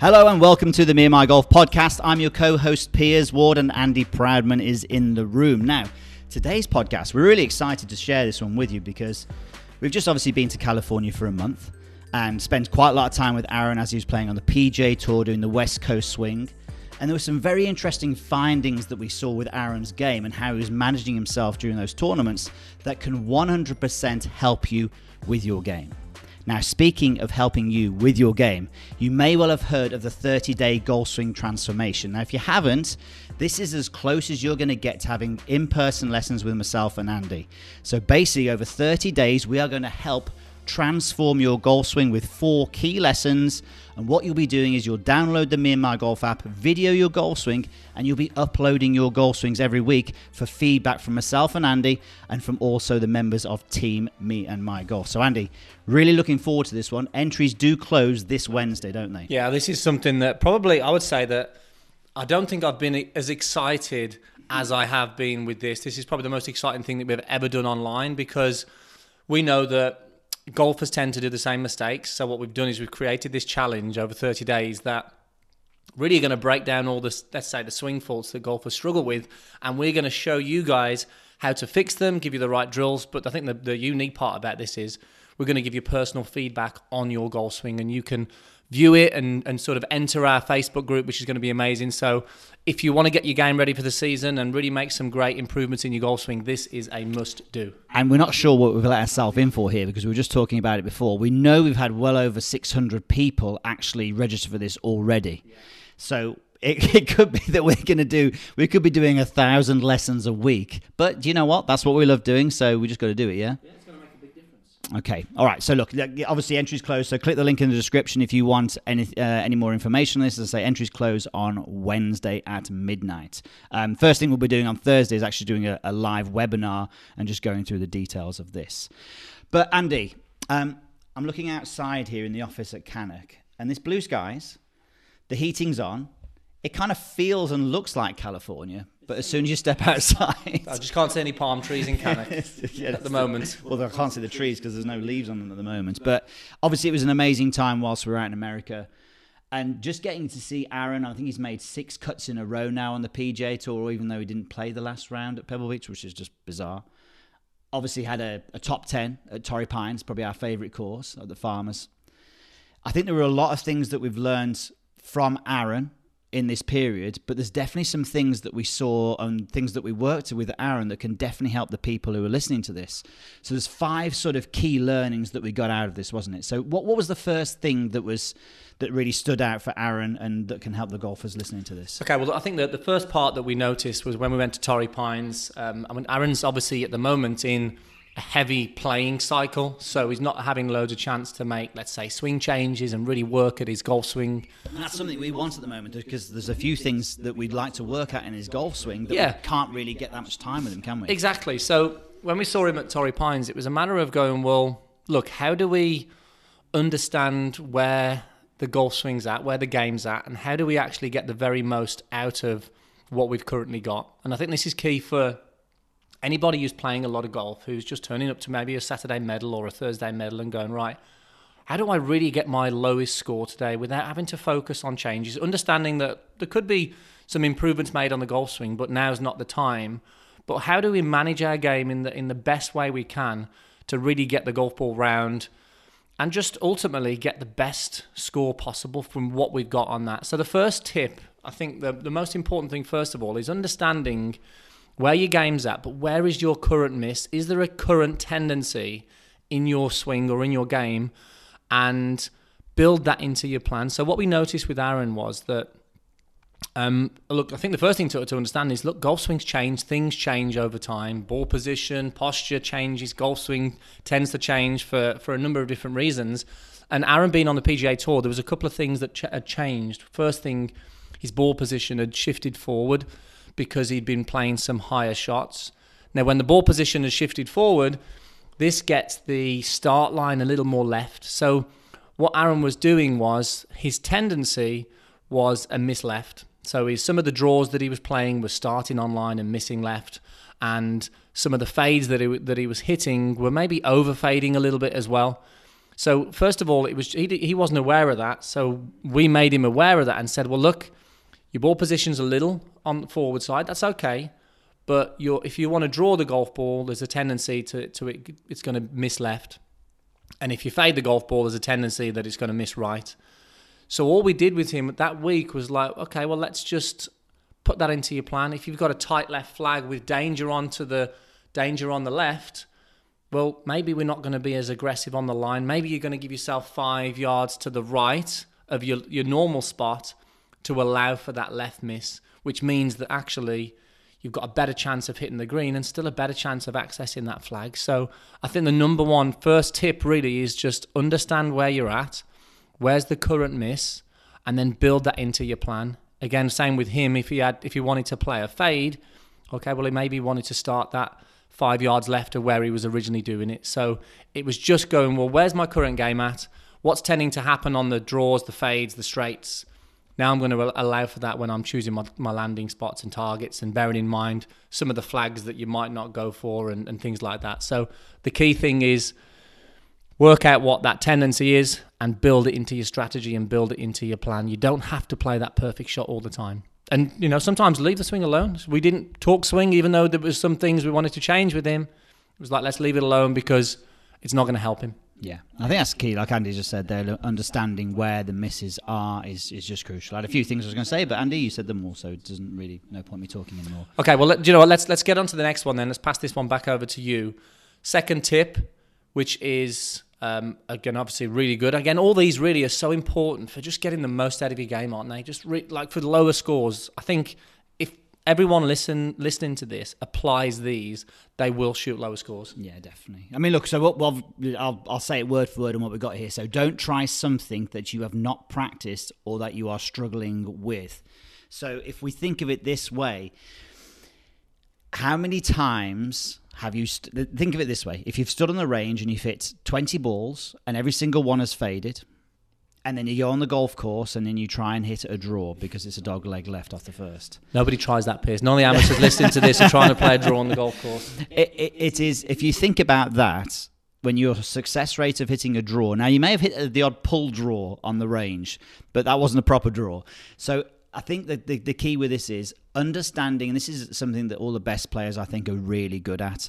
Hello and welcome to the Me and My Golf podcast. I'm your co-host Piers Ward and Andy Proudman is in the room. Now, today's podcast, we're really excited to share this one with you because we've just obviously been to California for a month and spent quite a lot of time with Aaron as he was playing on the PGA Tour doing the West Coast swing. And there were some very interesting findings that we saw with Aaron's game and how he was managing himself during those tournaments that can 100% help you with your game. Now, speaking of helping you with your game, you may well have heard of the 30 day golf swing transformation. Now, if you haven't, this is as close as you're going to get to having in person lessons with myself and Andy. So, basically, over 30 days, we are going to help transform your golf swing with four key lessons. And what you'll be doing is you'll download the Me and My Golf app, video your golf swing, and you'll be uploading your golf swings every week for feedback from myself and Andy and from also the members of Team Me and My Golf. So, Andy, really looking forward to this one. Entries do close this Wednesday, don't they? Yeah, this is something that probably I would say that I don't think I've been as excited as I have been with this. This is probably the most exciting thing that we've ever done online because we know that golfers tend to do the same mistakes. So what we've done is we've created this challenge over 30 days that really are going to break down all the let's say the swing faults that golfers struggle with, and we're going to show you guys how to fix them, give you the right drills. But I think the, the unique part about this is we're going to give you personal feedback on your golf swing, and you can view it and, and sort of enter our Facebook group, which is going to be amazing. So, if you want to get your game ready for the season and really make some great improvements in your golf swing, this is a must do. And we're not sure what we've let ourselves in for here because we were just talking about it before. We know we've had well over 600 people actually register for this already. Yeah. So, it, it, could be that we're going to do we could be doing a thousand lessons a week but you know what that's what we love doing so we just got to do it yeah? yeah Okay. All right. So look, obviously entries closed. So click the link in the description if you want any uh, any more information on this. As I say, entries close on Wednesday at midnight. Um, first thing we'll be doing on Thursday is actually doing a, a, live webinar and just going through the details of this. But Andy, um, I'm looking outside here in the office at Cannock, and this blue skies, the heating's on. It kind of feels and looks like California, but as soon as you step outside, I just can't see any palm trees in Cannock yeah, at the moment. Well, I can't see the trees because there's no leaves on them at the moment. But obviously, it was an amazing time whilst we were out in America. And just getting to see Aaron, I think he's made six cuts in a row now on the PGA Tour, even though he didn't play the last round at Pebble Beach, which is just bizarre. Obviously, had a, a top 10 at Torrey Pines, probably our favourite course at the Farmers. I think there were a lot of things that we've learned from Aaron in this period, but there's definitely some things that we saw and things that we worked with Aaron that can definitely help the people who are listening to this. So there's five sort of key learnings that we got out of this, wasn't it? So what what was the first thing that was that really stood out for Aaron and that can help the golfers listening to this? Okay, well I think that the first part that we noticed was when we went to Torrey Pines. Um, I mean, Aaron's obviously at the moment in a heavy playing cycle, so he's not having loads of chance to make, let's say, swing changes and really work at his golf swing. And that's something we want at the moment because there's a few things that we'd like to work at in his golf swing that yeah. we can't really get that much time with him, can we? Exactly. So when we saw him at Torrey Pines, it was a matter of going, well, look, how do we understand where the golf swing's at, where the game's at, and how do we actually get the very most out of what we've currently got? And I think this is key for anybody who's playing a lot of golf who's just turning up to maybe a Saturday medal or a Thursday medal and going, right, how do I really get my lowest score today without having to focus on changes? Understanding that there could be some improvements made on the golf swing, but now's not the time. But how do we manage our game in the in the best way we can to really get the golf ball round and just ultimately get the best score possible from what we've got on that? So the first tip, I think the, the most important thing first of all is understanding where your game's at, but where is your current miss? Is there a current tendency in your swing or in your game? And build that into your plan. So what we noticed with Aaron was that um, look, I think the first thing to, to understand is look, golf swings change, things change over time. Ball position, posture changes, golf swing tends to change for, for a number of different reasons. And Aaron being on the PGA Tour, there was a couple of things that ch- had changed. First thing, his ball position had shifted forward because he'd been playing some higher shots. Now, when the ball position has shifted forward, this gets the start line a little more left. So, what Aaron was doing was his tendency was a miss left. So, some of the draws that he was playing was starting on line and missing left, and some of the fades that he, that he was hitting were maybe over fading a little bit as well. So first of all, it was he, he wasn't aware of that. So we made him aware of that and said, well, look, your ball position's a little on the forward side. That's okay. But you if you want to draw the golf ball, there's a tendency to, to it, it's going to miss left. And if you fade the golf ball, there's a tendency that it's going to miss right. So all we did with him that week was like, okay, well, let's just put that into your plan. If you've got a tight left flag with danger on to the danger on the left, well, maybe we're not going to be as aggressive on the line. Maybe you're going to give yourself five yards to the right of your, your normal spot to allow for that left miss, which means that actually you've got a better chance of hitting the green and still a better chance of accessing that flag. So I think the number one first tip really is just understand where you're at, where's the current miss, and then build that into your plan. Again, same with him. If he had, if he wanted to play a fade, okay, well he maybe wanted to start that five yards left of where he was originally doing it. So it was just going, well, where's my current game at? What's tending to happen on the draws, the fades, the straights? Now I'm going to allow for that when I'm choosing my, my landing spots and targets and bearing in mind some of the flags that you might not go for and, and things like that. So the key thing is work out what that tendency is and build it into your strategy and build it into your plan. You don't have to play that perfect shot all the time and you know sometimes leave the swing alone. We didn't talk swing, even though there was some things we wanted to change with him. It was like let's leave it alone because it's not going to help him. Yeah, I think that's key. Like Andy just said there, understanding where the misses are is, is just crucial. I had a few things I was going to say, but Andy, you said them all, so it doesn't really no point me talking anymore. Okay, well, let, you know what? Let's let's get on to the next one then. Let's pass this one back over to you. Second tip, which is um, again, obviously, really good. Again, all these really are so important for just getting the most out of your game, aren't they? Just re- like for the lower scores. I think everyone listen listening to this applies these, they will shoot lower scores. Yeah, definitely. I mean, look. So, what, well, I'll I'll say it word for word on what we've got here. So, don't try something that you have not practiced or that you are struggling with. So, if we think of it this way, how many times have you st- think of it this way if you've stood on the range and you've hit 20 balls and every single one has faded and then you go on the golf course and then you try and hit a draw because it's a dog leg left off the first. Nobody tries that, Piers. None of the amateurs listening to this are trying to play a draw on the golf course. It, it, it is, if you think about that, when your success rate of hitting a draw, now you may have hit the odd pull draw on the range, but that wasn't a proper draw. So I think that the, the key with this is understanding, and this is something that all the best players I think are really good at.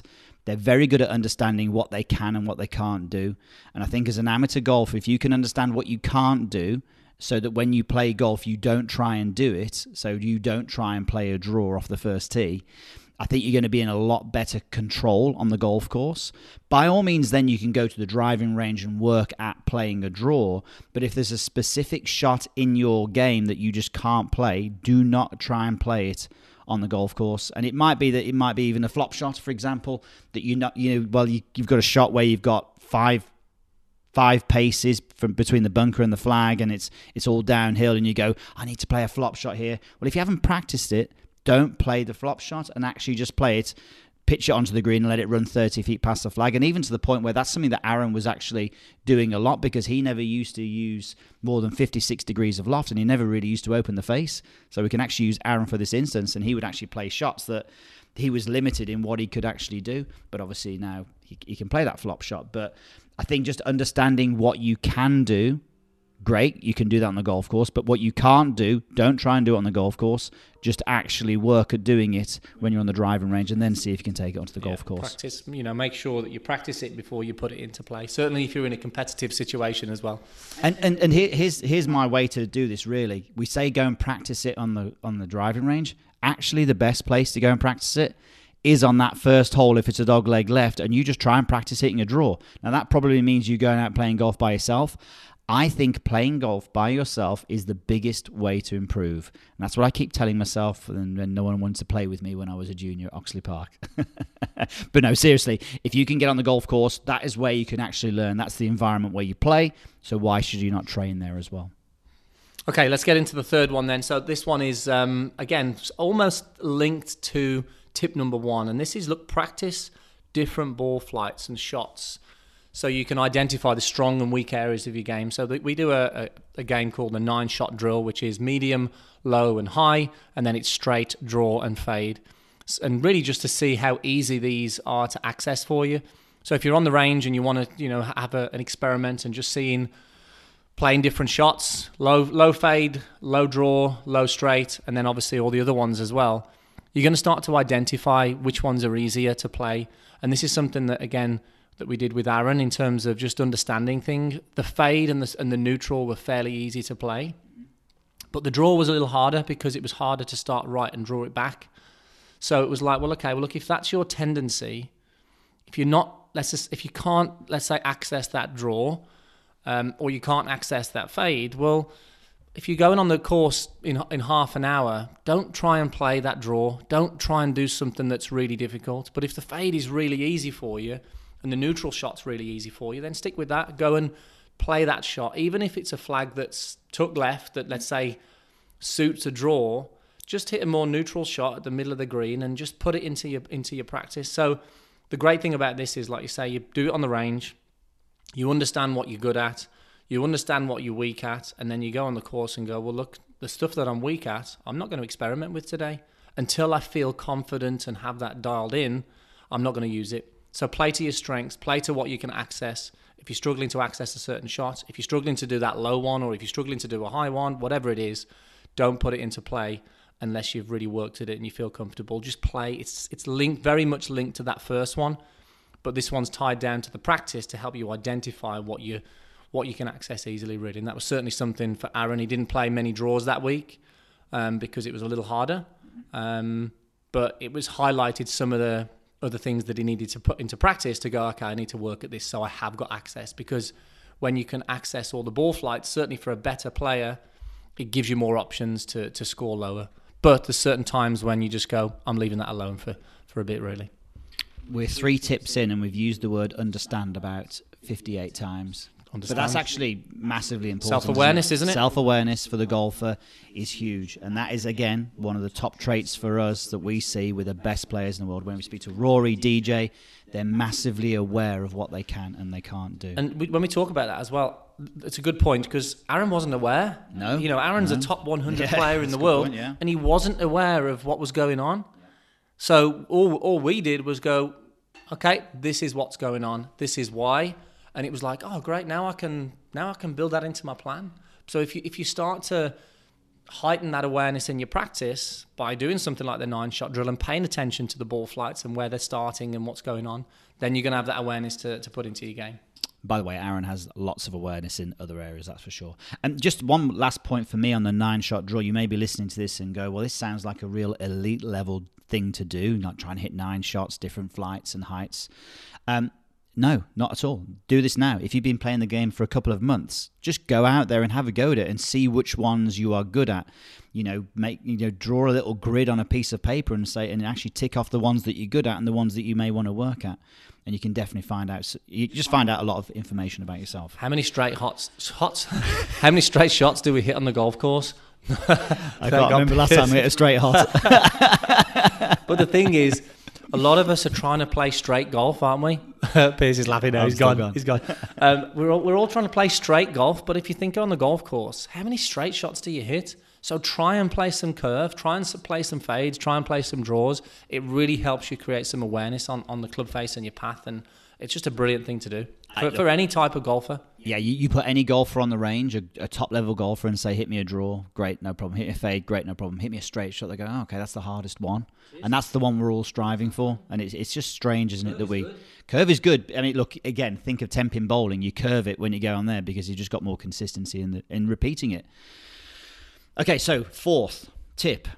They're very good at understanding what they can and what they can't do. And I think as an amateur golfer, if you can understand what you can't do, so that when you play golf, you don't try and do it, so you don't try and play a draw off the first tee, I think you're going to be in a lot better control on the golf course. By all means, then you can go to the driving range and work at playing a draw. But if there's a specific shot in your game that you just can't play, do not try and play it on the golf course. And it might be that it might be even a flop shot, for example, that you not you know well you, you've got a shot where you've got five five paces from between the bunker and the flag and it's it's all downhill and you go I need to play a flop shot here. Well, if you haven't practiced it, don't play the flop shot and actually just play it pitch it onto the green and let it run 30 feet past the flag. And even to the point where that's something that Aaron was actually doing a lot because he never used to use more than 56 degrees of loft and he never really used to open the face. So we can actually use Aaron for this instance and he would actually play shots that he was limited in what he could actually do. But obviously now he, he can play that flop shot. But I think just understanding what you can do great, you can do that on the golf course. But what you can't do, don't try and do it on the golf course. Just actually work at doing it when you're on the driving range, and then see if you can take it onto the yeah, golf course. Practice, you know, make sure that you practice it before you put it into play. Certainly, if you're in a competitive situation as well. And and and here, here's here's my way to do this. Really, we say go and practice it on the on the driving range. Actually, the best place to go and practice it is on that first hole if it's a dog leg left and you just try and practice hitting a draw. Now that probably means you going out playing golf by yourself. I think playing golf by yourself is the biggest way to improve. And that's what I keep telling myself and when no one wanted to play with me when I was a junior at Oxley Park. but no, seriously, if you can get on the golf course, that is where you can actually learn. That's the environment where you play. So why should you not train there as well? Okay, let's get into the third one then. So this one is, um, again, almost linked to tip number one. And this is look, practice different ball flights and shots so you can identify the strong and weak areas of your game. So we do a, a, a, game called the nine shot drill, which is medium, low, and high, and then it's straight, draw, and fade. And really just to see how easy these are to access for you. So if you're on the range and you want to, you know, have a, an experiment and just seeing playing different shots, low low fade, low draw, low straight, and then obviously all the other ones as well. You're going to start to identify which ones are easier to play, and this is something that again that we did with Aaron in terms of just understanding things. The fade and the and the neutral were fairly easy to play, but the draw was a little harder because it was harder to start right and draw it back. So it was like, well, okay, well, look, if that's your tendency, if you're not, let's just, if you can't, let's say, access that draw, um, or you can't access that fade, well, if you're going on the course in in half an hour, don't try and play that draw. Don't try and do something that's really difficult. But if the fade is really easy for you, and the neutral shot's really easy for you, then stick with that. Go and play that shot, even if it's a flag that's took left that let's say suits a draw. Just hit a more neutral shot at the middle of the green and just put it into your into your practice. So the great thing about this is, like you say, you do it on the range you understand what you're good at, you understand what you're weak at, and then you go on the course and go, well, look, the stuff that I'm weak at, I'm not going to experiment with today. Until I feel confident and have that dialed in, I'm not going to use it. So play to your strengths, play to what you can access. If you're struggling to access a certain shot, if you're struggling to do that low one, or if you're struggling to do a high one, whatever it is, don't put it into play unless you've really worked at it and you feel comfortable. Just play. It's it's linked very much linked to that first one but this one's tied down to the practice to help you identify what you what you can access easily really and that was certainly something for Aaron he didn't play many draws that week um, because it was a little harder um, but it was highlighted some of the other things that he needed to put into practice to go okay I need to work at this so I have got access. Because when you can access all the ball flights certainly for a better player it gives you more options to, to score lower. But there's certain times when you just go I'm leaving that alone for, for a bit really. We're three tips in and we've used the word understand about 58 times. Understand. But that's actually massively important. Self awareness, isn't, isn't, it? Self awareness for the golfer is huge. And that is, again, one of the top traits for us that we see with the best players in the world. When we speak to Rory, DJ, they're massively aware of what they can and they can't do. And we, when we talk about that as well, it's a good point because Aaron wasn't aware. No. You know, Aaron's no. a top 100 yeah, player in the world, point, yeah. and he wasn't aware of what was going on. So all, all we did was go, okay, this is what's going on. This is why. And it was like, oh, great. Now I can now I can build that into my plan. So if you if you start to heighten that awareness in your practice by doing something like the nine shot drill and paying attention to the ball flights and where they're starting and what's going on, then you're going to have that awareness to, to put into your game. By the way, Aaron has lots of awareness in other areas, that's for sure. And just one last point for me on the nine shot drill. You may be listening to this and go, well, this sounds like a real elite level thing to do, not trying to hit nine shots, different flights and heights. Um, no, not at all. Do this now. If you've been playing the game for a couple of months, just go out there and have a go at it and see which ones you are good at. You know, make you know, draw a little grid on a piece of paper and say, and actually tick off the ones that you're good at and the ones that you may want to work at. And you can definitely find out. You just find out a lot of information about yourself. How many straight hots? Hots? How many straight shots do we hit on the golf course? I can't remember last time we hit a straight hot. but the thing is, a lot of us are trying to play straight golf, aren't we? Piers is laughing now. He's gone. gone. He's gone. Um, we're all, we're all trying to play straight golf, but if you think on the golf course, how many straight shots do you hit? So try and play some curve, try and play some fades, try and play some draws. It really helps you create some awareness on, on the club face and your path, and it's just a brilliant thing to do for, for any type of golfer. Yeah, you, you put any golfer on the range, a, a, top level golfer, and say, hit me a draw, great, no problem. Hit me a fade, great, no problem. Hit me a straight shot, they go, oh, okay, that's the hardest one. And that's the one we're all striving for. And it's, it's just strange, isn't it, that we. Curve is good. I mean, look, again, think of 10 pin bowling. You curve it when you go on there because you've just got more consistency in, the, in repeating it. Okay, so fourth tip.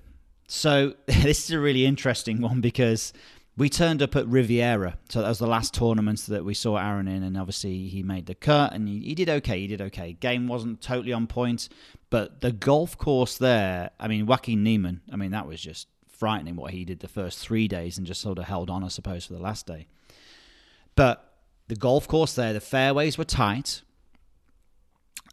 So this is a really interesting one because we turned up at Riviera. So that was the last tournament that we saw Aaron in, and obviously he made the cut and he, he, did okay. He did okay. Game wasn't totally on point, but the golf course there, I mean, Joaquin Niemann, I mean, that was just frightening what he did the first three days and just sort of held on, I suppose, for the last day. But the golf course there, the fairways were tight.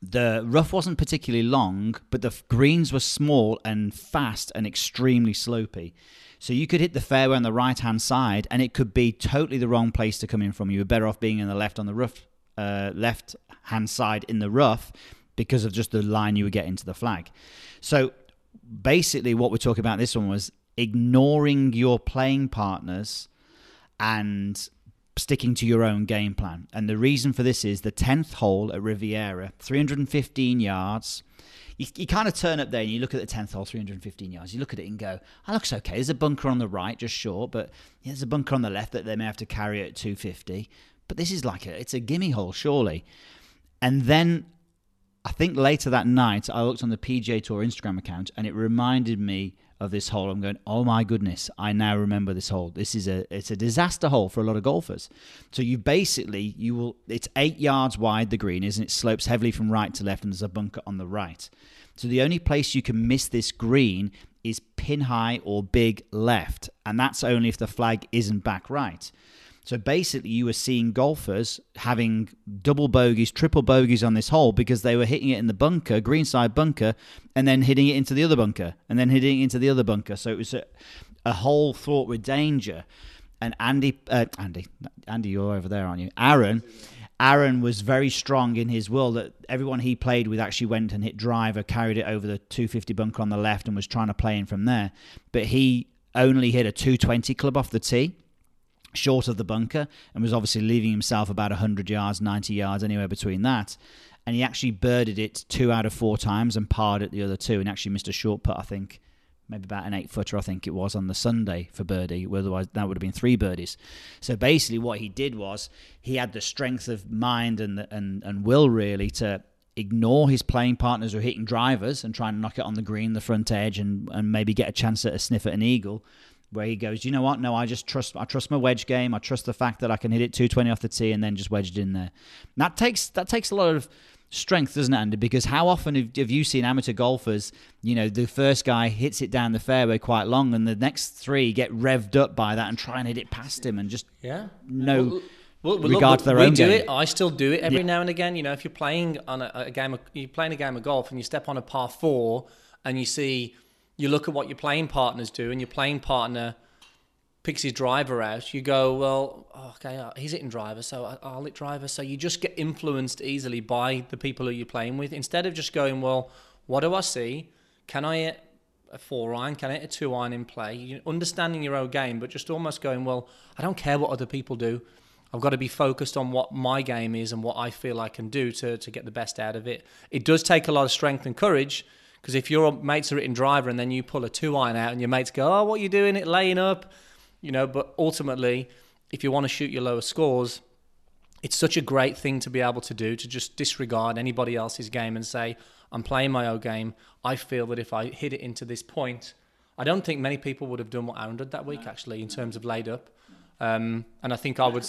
The rough wasn't particularly long, but the greens were small and fast and extremely slopey. So you could hit the fairway on the right hand side, and it could be totally the wrong place to come in from. You were better off being in the left on the rough, uh, left hand side in the rough because of just the line you would get into the flag. So basically, what we're talking about this one was ignoring your playing partners and sticking to your own game plan. And the reason for this is the 10th hole at Riviera, 315 yards. You, you kind of turn up there and you look at the 10th hole, 315 yards. You look at it and go, "That looks okay. There's a bunker on the right, just short, but yeah, there's a bunker on the left that they may have to carry at 250. But this is like a, it's a gimme hole, surely. And then I think later that night, I looked on the PGA Tour Instagram account and it reminded me of this hole. I'm going, oh my goodness, I now remember this hole. This is a it's a disaster hole for a lot of golfers. So you basically you will it's eight yards wide the green is and it slopes heavily from right to left and there's a bunker on the right. So the only place you can miss this green is pin high or big left, and that's only if the flag isn't back right. So basically, you were seeing golfers having double bogeys, triple bogeys on this hole because they were hitting it in the bunker, greenside bunker, and then hitting it into the other bunker, and then hitting it into the other bunker. So it was a, a hole fraught with danger. And Andy, uh, Andy, Andy, you're over there, aren't you? Aaron. Aaron was very strong in his will that everyone he played with actually went and hit driver, carried it over the 250 bunker on the left, and was trying to play in from there. But he only hit a 220 club off the tee short of the bunker and was obviously leaving himself about 100 yards, 90 yards, anywhere between that. And he actually birded it two out of four times and parred it the other two and actually missed a short putt, I think, maybe about an eight footer, I think it was, on the Sunday for birdie. Otherwise, that would have been three birdies. So basically, what he did was he had the strength of mind and, and, and will really to ignore his playing partners who are hitting drivers and trying to knock it on the green, the front edge, and, and maybe get a chance at a sniff at an eagle where he goes, you know what? No, I just trust. I trust my wedge game. I trust the fact that I can hit it 220 off the tee and then just wedge it in there. And that takes that takes a lot of strength, doesn't it, Andy? Because how often have, have you seen amateur golfers? You know, the first guy hits it down the fairway quite long, and the next three get revved up by that and try and hit it past him, and just yeah, no. Well, well, regard look, to their we own do game. it. I still do it every Yeah. now and again. You know, if you're playing on a, a game, of, you're playing a game of golf, and you step on a par four, and you see, you look at what your playing partners do, and your playing partner picks his driver out. You go, well, okay, uh, he's hitting driver, so I'll hit driver. So you just get influenced easily by the people who you're playing with, instead of just going, well, what do I see? Can I hit a four iron? Can I hit a two iron in play? You understanding your own game, but just almost going, well, I don't care what other people do. I've got to be focused on what my game is and what I feel I can do to, to get the best out of it. It does take a lot of strength and courage because if your mates are hitting driver and then you pull a two iron out and your mates go, oh, what are you doing? It laying up, you know. But ultimately, if you want to shoot your lower scores, it's such a great thing to be able to do to just disregard anybody else's game and say, I'm playing my own game. I feel that if I hit it into this point, I don't think many people would have done what Aaron did that week actually in terms of laid up. Um, and I think I would,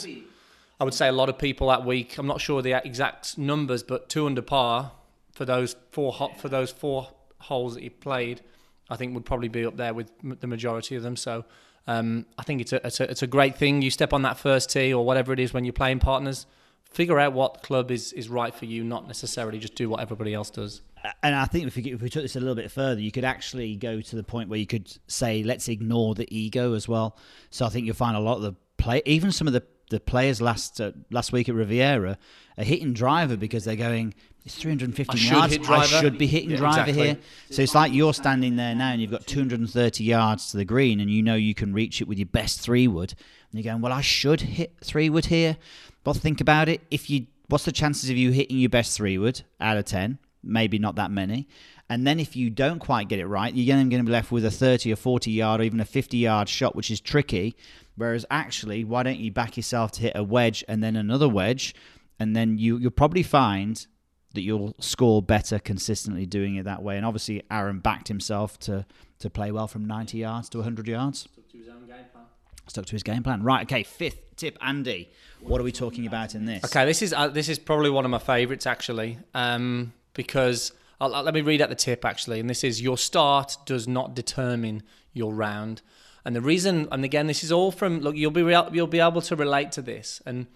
I would say a lot of people that week. I'm not sure the exact numbers, but two under par for those four hot for those four holes that he played, I think would probably be up there with the majority of them. So um, I think it's a, it's a it's a great thing. You step on that first tee or whatever it is when you're playing partners. Figure out what club is, is right for you, not necessarily just do what everybody else does. and I think if we, if we took this a little bit further, you could actually go to the point where you could say, let's ignore the ego as well. So I think you'll find a lot of the play, even some of the, the players last uh, last week at Riviera are hitting driver because they're going, it's 350 I yards. driver." I should be hitting Yeah, driver exactly. here. So it's like you're standing there now and you've got 230 yards to the green and you know you can reach it with your best three wood. And you're going, well, I should hit three wood here. But think about it. If you, what's the chances of you hitting your best three wood out of 10? Maybe not that many. And then if you don't quite get it right, you're then going to be left with a 30 or 40 yard or even a 50 yard shot, which is tricky. Whereas actually, why don't you back yourself to hit a wedge and then another wedge? And then you, you'll probably find that you'll score better consistently doing it that way. And obviously, Aaron backed himself to, to play well from 90 yards to 100 yards. Stuck to his own game plan. Stuck to his game plan. Right, okay, fifth tip, Andy. What are we talking about in this? Okay, this is uh, this is probably one of my favourites actually, um, because I'll, I'll- let me read out the tip actually, and this is your start does not determine your round, and the reason, and again, this is all from look, you'll be real, you'll be able to relate to this, and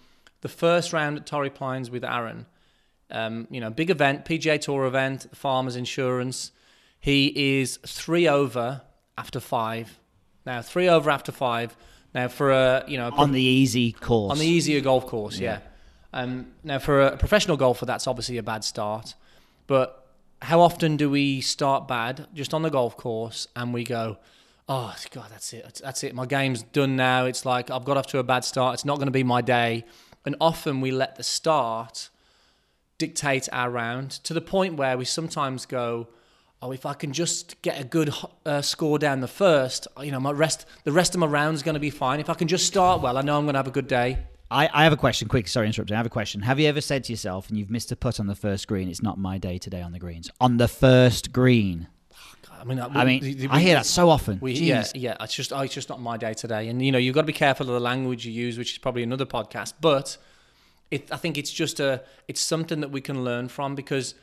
the first round at Torrey Pines with Aaron, um, you know, big event, PGA Tour event, Farmers Insurance, he is three over after five, now three over after five. Now for a you know On the easy course. on the easier golf course, yeah. Um, now, for a professional golfer, that's obviously a bad start. But how often do we start bad just on the golf course and we go, oh god, that's it, that's it. My game's done now. It's like I've got off to a bad start. It's not going to be my day. And often we let the start dictate our round to the point where we sometimes go, oh, if I can just get a good uh, score down the first, you know, my rest, the rest of my round's going to be fine. If I can just start well, I know I'm going to have a good day. I, I have a question. Quick, sorry, interrupting. I have a question. Have you ever said to yourself, and you've missed a putt on the first green, it's not my day today on the greens? On the first green. I mean, I mean, we, I hear that so often. We, yeah, yeah. It's just, oh, it's just not my day today. And you know, you've got to be careful of the language you use, which is probably another podcast. But it, I think it's just a, it's something that we can learn from because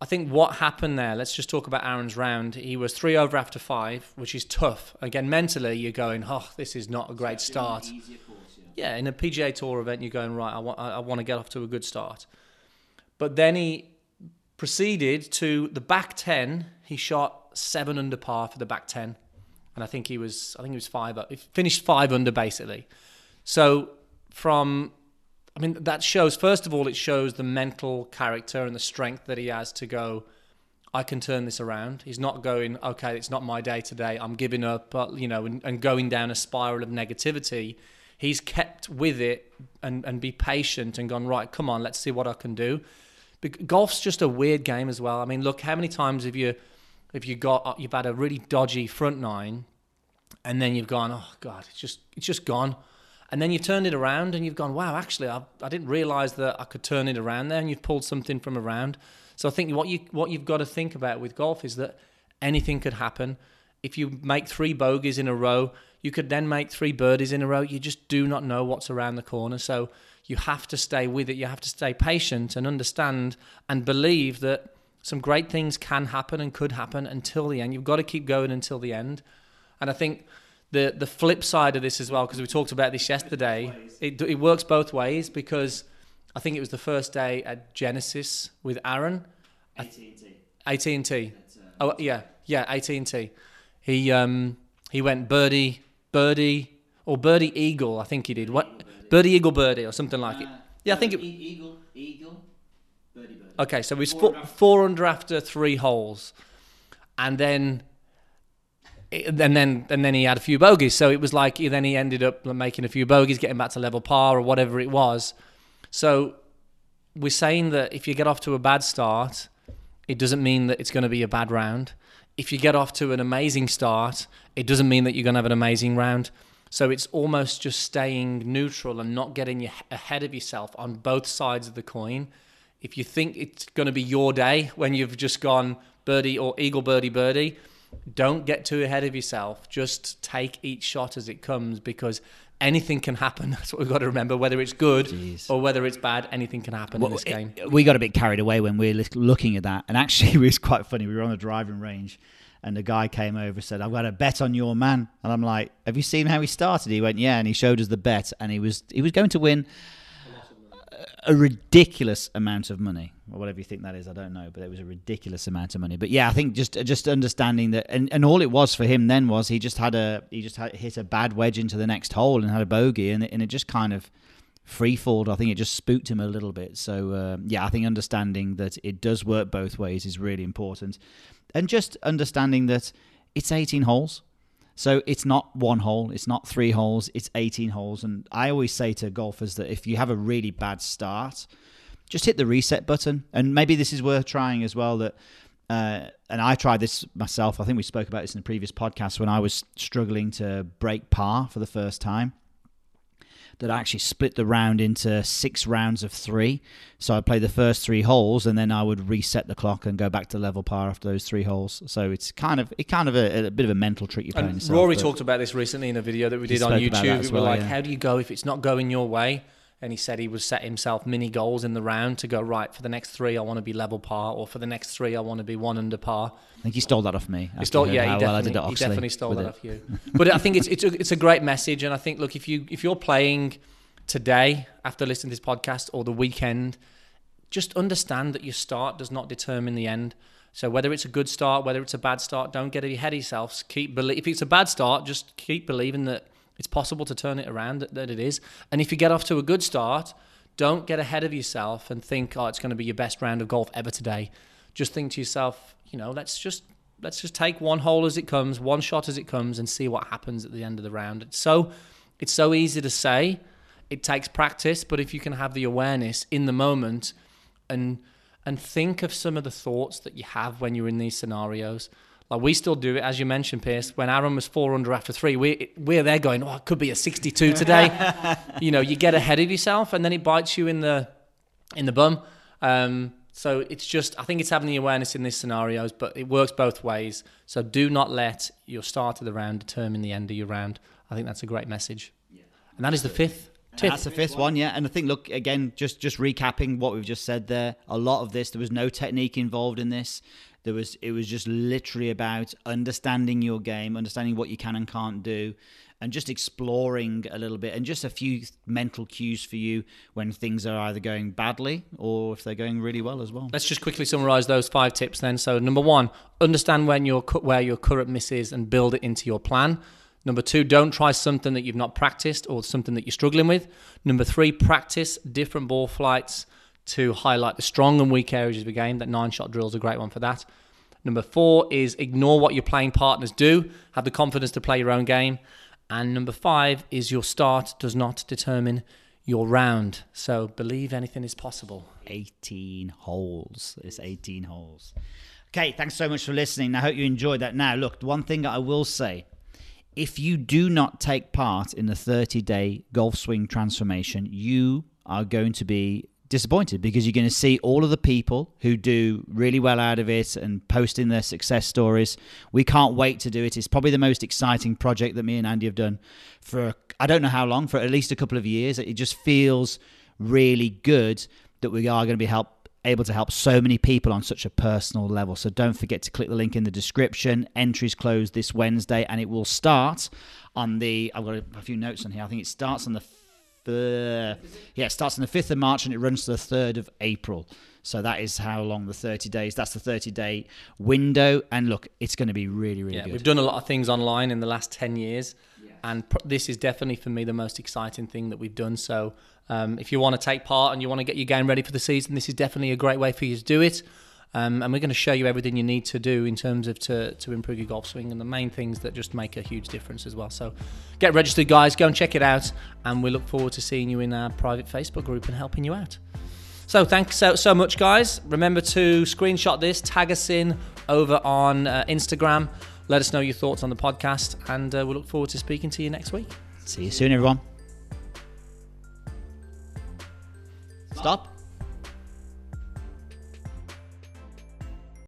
I think what happened there. Let's just talk about Aaron's round. He was three over after five, which is tough. Again, mentally, you're going, oh, this is not a great start. Course, yeah. yeah. in a PGA Tour event, you're going right. I want, I want to get off to a good start. But then he proceeded to the back ten. He shot seven under par for the back ten, and I think he was I think he was five. He finished five under basically. So from I mean that shows first of all it shows the mental character and the strength that he has to go. I can turn this around. He's not going, okay, it's not my day today. I'm giving up, uh, you know, and, and going down a spiral of negativity. He's kept with it and, and be patient and gone, right, come on, let's see what I can do. But Golf's just a weird game as well. I mean, look, how many times have you if you got uh, you've had a really dodgy front nine, and then you've gone, oh god, it's just it's just gone, and then you've turned it around and you've gone, wow, actually, I, I didn't realize that I could turn it around there, and you've pulled something from around. So I think what you what you've got to think about with golf is that anything could happen. If you make three bogeys in a row, you could then make three birdies in a row. You just do not know what's around the corner. So you have to stay with it. You have to stay patient and understand and believe that some great things can happen and could happen until the end. You've got to keep going until the end. And I think the the flip side of this as well, because we talked about this yesterday, it, it works both ways because I think it was the first day at Genesis with Aaron. AT&T. AT&T. Uh, oh yeah, yeah, AT&T. He um he went birdie, birdie, or birdie eagle. I think he did. What birdie eagle birdie or something like uh, it. Yeah, I think it. Eagle eagle Birdie, birdie. Okay, so he's four, four under after three holes, and then and then and then he had a few bogeys. So it was like then he ended up making a few bogeys, getting back to level par or whatever it was. So we're saying that if you get off to a bad start, it doesn't mean that it's going to be a bad round. If you get off to an amazing start, it doesn't mean that you're going to have an amazing round. So it's almost just staying neutral and not getting ahead of yourself on both sides of the coin if you think it's going to be your day when you've just gone birdie or eagle birdie birdie, don't get too ahead of yourself. Just take each shot as it comes because anything can happen. That's what we've got to remember. Whether it's good Jeez. or whether it's bad, anything can happen well, in this game. It, we got a bit carried away when we were looking at that. And actually, it was quite funny. We were on a driving range and the guy came over and said, I've got a bet on your man. And I'm like, Have you seen how he started? He went, Yeah. And he showed us the bet and he was he was going to win a ridiculous amount of money, or whatever you think that is. I don't know, but it was a ridiculous amount of money. But yeah, I think just just understanding that, and, and all it was for him then was he just had a he just had hit a bad wedge into the next hole and had a bogey, and it, and it just kind of free falled. I think it just spooked him a little bit. So um, yeah, I think understanding that it does work both ways is really important, and just understanding that it's 18 holes. So it's not one hole, it's not three holes, it's 18 holes. And I always say to golfers that if you have a really bad start, just hit the reset button. And maybe this is worth trying as well. That uh, and I tried this myself. I think we spoke about this in a previous podcast when I was struggling to break par for the first time that I actually split the round into six rounds of three. So I play the first three holes, and then I would reset the clock and go back to level par after those three holes. So it's kind of it kind of a, a bit of a mental trick you're playing. Yourself, Rory talked about this recently in a video that we did on YouTube. We were like, yeah. how do you go if it's not going your way? And he said he would set himself mini goals in the round to go right for the next three I want to be level par or for the next three I want to be one under par. I think he stole that off me. He stole, yeah, he definitely, well he definitely stole that it. off you. but I think it's it's a, it's a great message, and I think look if you if you're playing today after listening to this podcast or the weekend, just understand that your start does not determine the end. So whether it's a good start, whether it's a bad start, don't get ahead of yourself. Keep believe if it's a bad start, just keep believing that it's possible to turn it around, that, that it is. And if you get off to a good start, don't get ahead of yourself and think, oh, it's going to be your best round of golf ever today. Just think to yourself, you know, let's just let's just take one hole as it comes, one shot as it comes, and see what happens at the end of the round. It's so it's so easy to say. It takes practice, but if you can have the awareness in the moment and and think of some of the thoughts that you have when you're in these scenarios. Like we still do it, as you mentioned, Piers. When Aaron was four under after three, we we're there going, "Oh, it could be a 62 today." you know, you get ahead of yourself, and then it bites you in the in the bum. Um, so it's just, I think it's having the awareness in these scenarios, but it works both ways. So do not let your start of the round determine the end of your round. I think that's a great message. Yeah. And that is the fifth tip. That's the fifth one, yeah. And I think, look, again, just just recapping what we've just said there. A lot of this, there was no technique involved in this. There was, it was just literally about understanding your game, understanding what you can and can't do, and just exploring a little bit, and just a few mental cues for you when things are either going badly or if they're going really well as well. Let's just quickly summarize those five tips then. So number one, understand when your where your current miss is and build it into your plan. Number two, don't try something that you've not practiced or something that you're struggling with. Number three, practice different ball flights to highlight the strong and weak areas of the game. That nine shot drill is a great one for that. Number four is ignore what your playing partners do. Have the confidence to play your own game. And number five is your start does not determine your round. So believe anything is possible. 18 holes. It's 18 holes. Okay, thanks so much for listening. I hope you enjoyed that. Now, look, one thing I will say if you do not take part in the 30 day golf swing transformation, you are going to be disappointed because you're going to see all of the people who do really well out of it and posting their success stories. We can't wait to do it. It's probably the most exciting project that me and Andy have done for I don't know how long, for at least a couple of years. It just feels really good that we are going to be help able to help so many people on such a personal level. So don't forget to click the link in the description. Entries close this Wednesday and it will start on the I've got a few notes on here. I think it starts on the the yeah, it starts on the fifth of March and it runs to the third of April. So that is how long the thirty days. That's the thirty day window. And look, it's going to be really, really Yeah, good. we've done a lot of things online in the last 10 years. And pr- this is definitely for me the most exciting thing that we've done. So, um, if you want to take part and you want to get your game ready for the season, this is definitely a great way for you to do it. Um, and we're going to show you everything you need to do in terms of to, to improve your golf swing and the main things that just make a huge difference as well. So, get registered, guys. Go and check it out. And we look forward to seeing you in our private Facebook group and helping you out. So thanks so, so much, guys. Remember to screenshot this, tag us in over on uh, Instagram. Let us know your thoughts on the podcast, and uh, we look forward to speaking to you next week. See you soon, everyone. Stop.